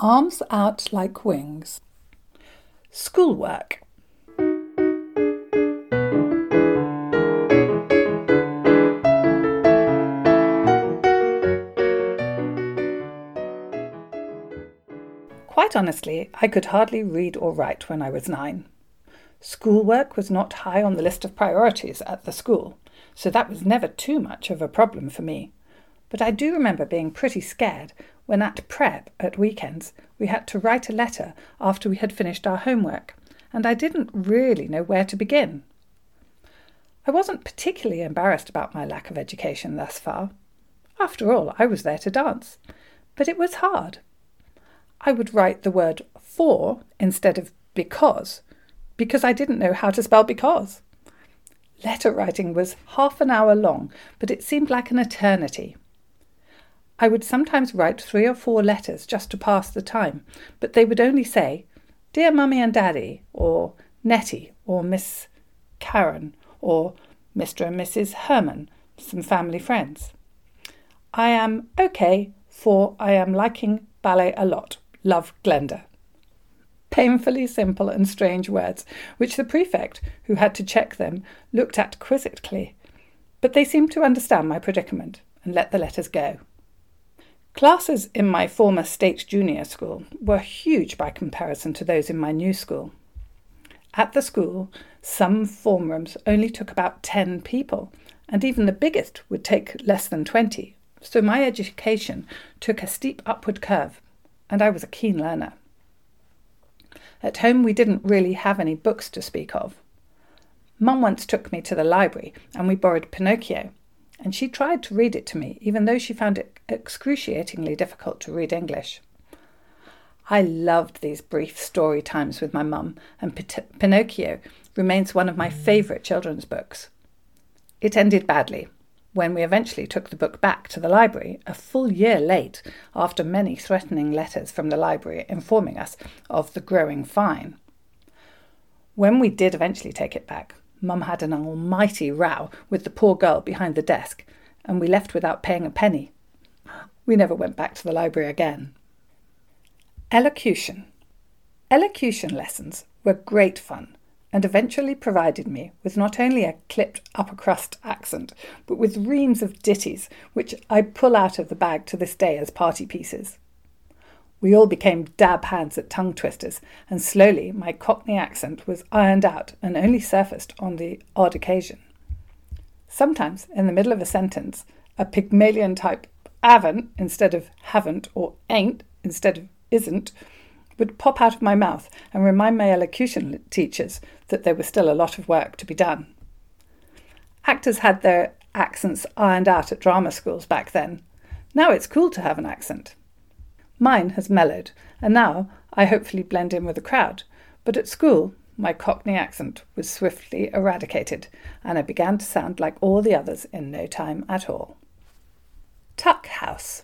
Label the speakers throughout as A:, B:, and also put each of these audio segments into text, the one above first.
A: Arms out like wings. Schoolwork. Quite honestly, I could hardly read or write when I was nine. Schoolwork was not high on the list of priorities at the school, so that was never too much of a problem for me. But I do remember being pretty scared when at prep at weekends we had to write a letter after we had finished our homework, and I didn't really know where to begin. I wasn't particularly embarrassed about my lack of education thus far. After all, I was there to dance. But it was hard. I would write the word for instead of because, because I didn't know how to spell because. Letter writing was half an hour long, but it seemed like an eternity. I would sometimes write three or four letters just to pass the time, but they would only say, Dear Mummy and Daddy, or Nettie, or Miss Karen, or Mr. and Mrs. Herman, some family friends. I am okay, for I am liking ballet a lot. Love Glenda. Painfully simple and strange words, which the prefect, who had to check them, looked at quizzically. But they seemed to understand my predicament and let the letters go. Classes in my former state junior school were huge by comparison to those in my new school. At the school, some form rooms only took about 10 people, and even the biggest would take less than 20, so my education took a steep upward curve and I was a keen learner. At home, we didn't really have any books to speak of. Mum once took me to the library and we borrowed Pinocchio, and she tried to read it to me, even though she found it excruciatingly difficult to read English. I loved these brief story times with my mum, and Pinocchio remains one of my favourite children's books. It ended badly, when we eventually took the book back to the library, a full year late, after many threatening letters from the library informing us of the growing fine. When we did eventually take it back, Mum had an almighty row with the poor girl behind the desk, and we left without paying a penny. We never went back to the library again. Elocution. Elocution lessons were great fun and eventually provided me with not only a clipped upper crust accent, but with reams of ditties, which I pull out of the bag to this day as party pieces. We all became dab hands at tongue twisters, and slowly my Cockney accent was ironed out and only surfaced on the odd occasion. Sometimes, in the middle of a sentence, a Pygmalion type haven't instead of haven't or ain't instead of isn't would pop out of my mouth and remind my elocution teachers that there was still a lot of work to be done. Actors had their accents ironed out at drama schools back then. Now it's cool to have an accent. Mine has mellowed, and now I hopefully blend in with the crowd, but at school my Cockney accent was swiftly eradicated, and I began to sound like all the others in no time at all. Tuck House.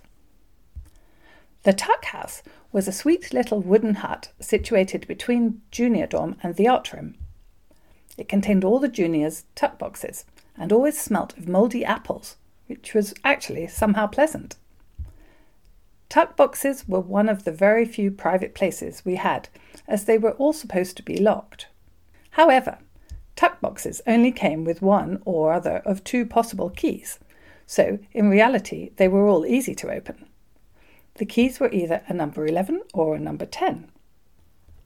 A: The Tuck House was a sweet little wooden hut situated between Junior Dorm and the art room. It contained all the juniors' tuck boxes and always smelt of mouldy apples, which was actually somehow pleasant. Tuck boxes were one of the very few private places we had, as they were all supposed to be locked. However, tuck boxes only came with one or other of two possible keys, so in reality they were all easy to open. The keys were either a number 11 or a number 10.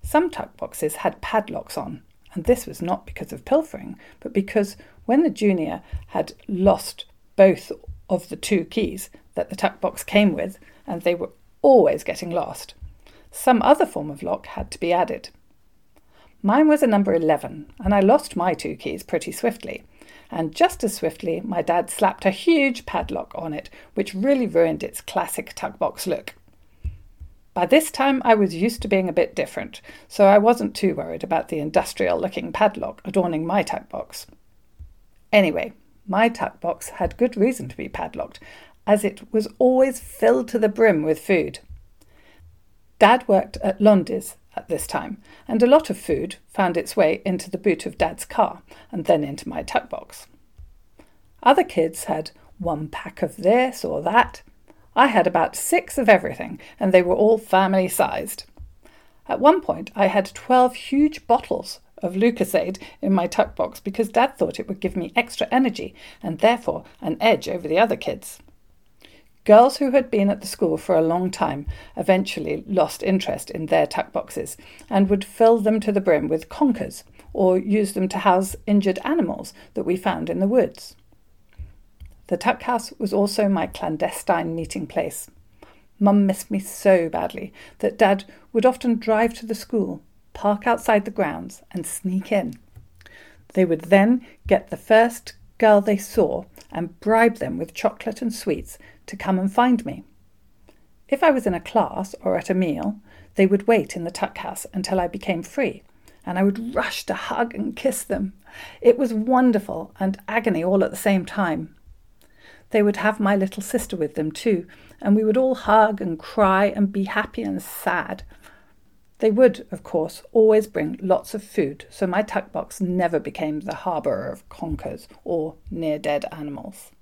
A: Some tuck boxes had padlocks on, and this was not because of pilfering, but because when the junior had lost both of the two keys that the tuck box came with, and they were always getting lost, some other form of lock had to be added. Mine was a number 11, and I lost my two keys pretty swiftly, and just as swiftly my dad slapped a huge padlock on it, which really ruined its classic tuck box look. By this time, I was used to being a bit different, so I wasn't too worried about the industrial looking padlock adorning my tuck box. Anyway, my tuck box had good reason to be padlocked, as it was always filled to the brim with food. Dad worked at Lundy's at this time, and a lot of food found its way into the boot of Dad's car and then into my tuck box. Other kids had one pack of this or that. I had about six of everything, and they were all family sized. At one point, I had 12 huge bottles of Lucozade in my tuck box because Dad thought it would give me extra energy and therefore an edge over the other kids. Girls who had been at the school for a long time eventually lost interest in their tuck boxes and would fill them to the brim with conkers or use them to house injured animals that we found in the woods. The tuck house was also my clandestine meeting place. Mum missed me so badly that Dad would often drive to the school, park outside the grounds, and sneak in. They would then get the first girl they saw and bribe them with chocolate and sweets to come and find me. If I was in a class or at a meal, they would wait in the tuck house until I became free, and I would rush to hug and kiss them. It was wonderful and agony all at the same time. They would have my little sister with them too, and we would all hug and cry and be happy and sad. They would, of course, always bring lots of food, so my tuck box never became the harbour of conkers or near dead animals.